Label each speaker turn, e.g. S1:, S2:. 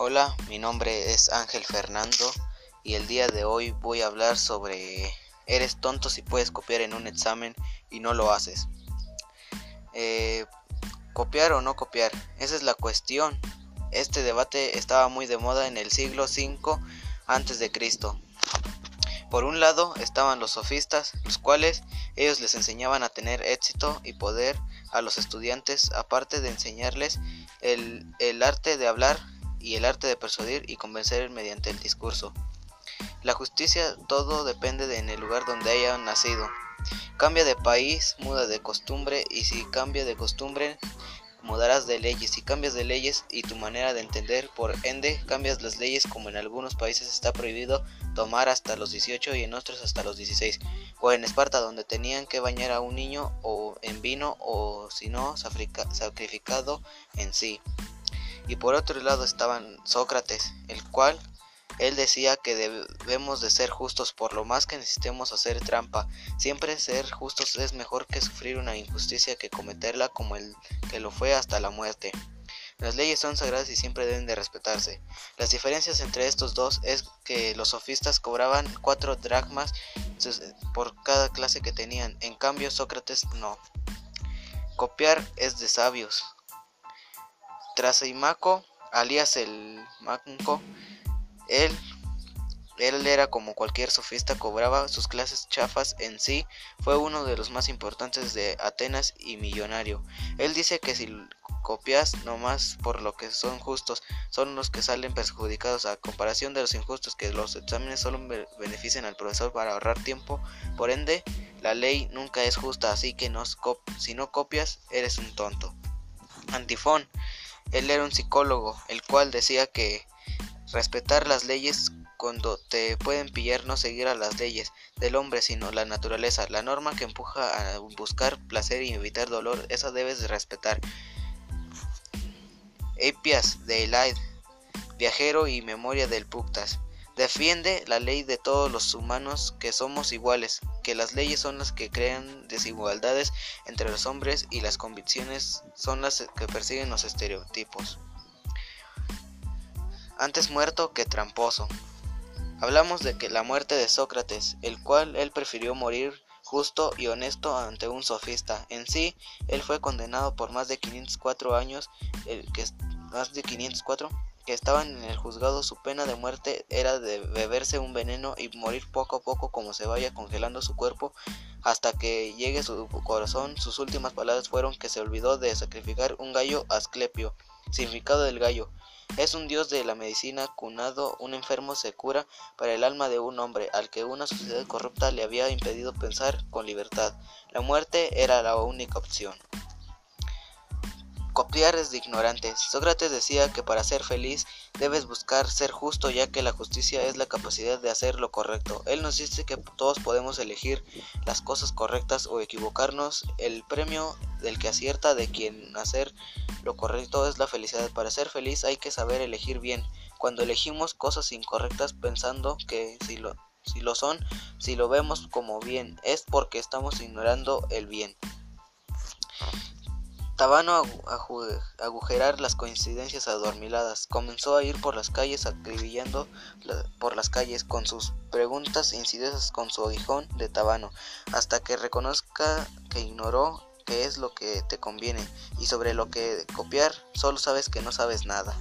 S1: Hola, mi nombre es Ángel Fernando y el día de hoy voy a hablar sobre eres tonto si puedes copiar en un examen y no lo haces. Eh, copiar o no copiar, esa es la cuestión. Este debate estaba muy de moda en el siglo V antes de Cristo. Por un lado estaban los sofistas, los cuales ellos les enseñaban a tener éxito y poder a los estudiantes, aparte de enseñarles el, el arte de hablar y el arte de persuadir y convencer mediante el discurso. La justicia todo depende de en el lugar donde hayan nacido. Cambia de país, muda de costumbre y si cambia de costumbre mudarás de leyes. Si cambias de leyes y tu manera de entender, por ende, cambias las leyes como en algunos países está prohibido tomar hasta los 18 y en otros hasta los 16. O en Esparta donde tenían que bañar a un niño o en vino o si no sacrificado en sí y por otro lado estaban Sócrates, el cual él decía que debemos de ser justos por lo más que necesitemos hacer trampa. Siempre ser justos es mejor que sufrir una injusticia que cometerla como el que lo fue hasta la muerte. Las leyes son sagradas y siempre deben de respetarse. Las diferencias entre estos dos es que los sofistas cobraban cuatro dracmas por cada clase que tenían, en cambio Sócrates no. Copiar es de sabios. Trasimaco, alias el Manco, él, él era como cualquier sofista, cobraba sus clases chafas en sí, fue uno de los más importantes de Atenas y millonario. Él dice que si copias nomás por lo que son justos, son los que salen perjudicados a comparación de los injustos, que los exámenes solo benefician al profesor para ahorrar tiempo, por ende, la ley nunca es justa, así que si no copias, eres un tonto. Antifón él era un psicólogo, el cual decía que respetar las leyes cuando te pueden pillar no seguir a las leyes del hombre sino la naturaleza, la norma que empuja a buscar placer y evitar dolor, esa debes de respetar. Epias de Elaid, viajero y memoria del Puctas. Defiende la ley de todos los humanos que somos iguales, que las leyes son las que crean desigualdades entre los hombres y las convicciones son las que persiguen los estereotipos. Antes muerto que tramposo. Hablamos de que la muerte de Sócrates, el cual él prefirió morir justo y honesto ante un sofista. En sí, él fue condenado por más de 504 años, el que más de 504 que estaban en el juzgado su pena de muerte era de beberse un veneno y morir poco a poco como se vaya congelando su cuerpo hasta que llegue su corazón. Sus últimas palabras fueron que se olvidó de sacrificar un gallo asclepio, significado del gallo. Es un dios de la medicina cunado, un enfermo se cura para el alma de un hombre al que una sociedad corrupta le había impedido pensar con libertad. La muerte era la única opción. Copiar es de ignorantes. Sócrates decía que para ser feliz debes buscar ser justo ya que la justicia es la capacidad de hacer lo correcto. Él nos dice que todos podemos elegir las cosas correctas o equivocarnos. El premio del que acierta de quien hacer lo correcto es la felicidad. Para ser feliz hay que saber elegir bien. Cuando elegimos cosas incorrectas pensando que si lo, si lo son, si lo vemos como bien, es porque estamos ignorando el bien. Tabano agujerar las coincidencias adormiladas. Comenzó a ir por las calles acribillando por las calles con sus preguntas insidiosas con su aguijón de tabano, hasta que reconozca que ignoró qué es lo que te conviene y sobre lo que copiar solo sabes que no sabes nada.